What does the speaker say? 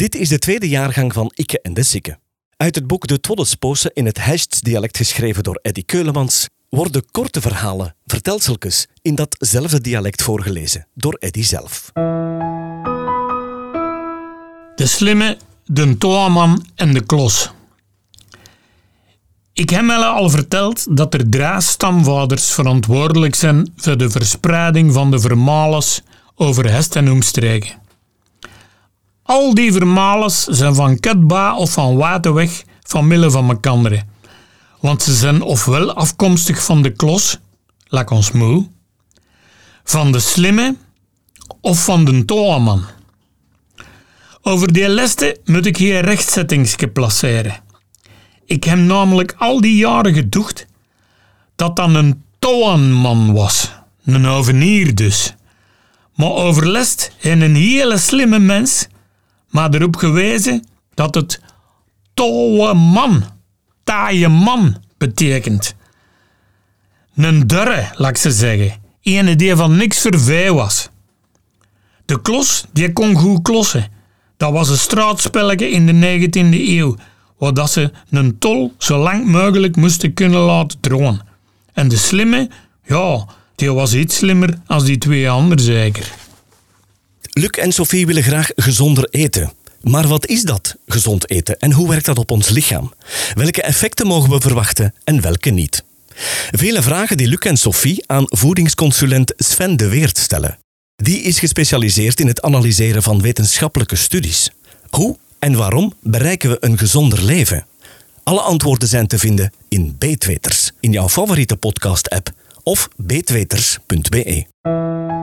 Dit is de tweede jaargang van Ikke en de Sikke. Uit het boek De Twoddesposen in het Hechts-dialect geschreven door Eddy Keulemans worden korte verhalen, vertelseltjes, in datzelfde dialect voorgelezen door Eddy zelf. De slimme, de toaman en de klos. Ik heb Melle al verteld dat er drie stamvaders verantwoordelijk zijn voor de verspreiding van de vermales over hest en omstreken. Al die vermales zijn van Ketba of van Waterweg familie van mekanderen, want ze zijn ofwel afkomstig van de klos, lak ons moe, van de slimme of van de toaman. Over die lesten moet ik hier rechtzettingske placeren. Ik heb namelijk al die jaren gedocht dat dat een toanman was. Een ovenier dus. Maar overlest in een hele slimme mens, maar erop gewezen dat het towe man, taaie man betekent. Een durre, laat ze zeggen. Ene die van niks vervij was. De klos, die kon goed klossen. Dat was een straatspelletje in de 19e eeuw, waar dat ze een tol zo lang mogelijk moesten kunnen laten dromen. En de slimme, ja, die was iets slimmer als die twee anderen zeker. Luc en Sophie willen graag gezonder eten. Maar wat is dat, gezond eten, en hoe werkt dat op ons lichaam? Welke effecten mogen we verwachten en welke niet? Vele vragen die Luc en Sophie aan voedingsconsulent Sven de Weert stellen. Die is gespecialiseerd in het analyseren van wetenschappelijke studies. Hoe en waarom bereiken we een gezonder leven? Alle antwoorden zijn te vinden in Beetweters, in jouw favoriete podcast-app of beetweters.be.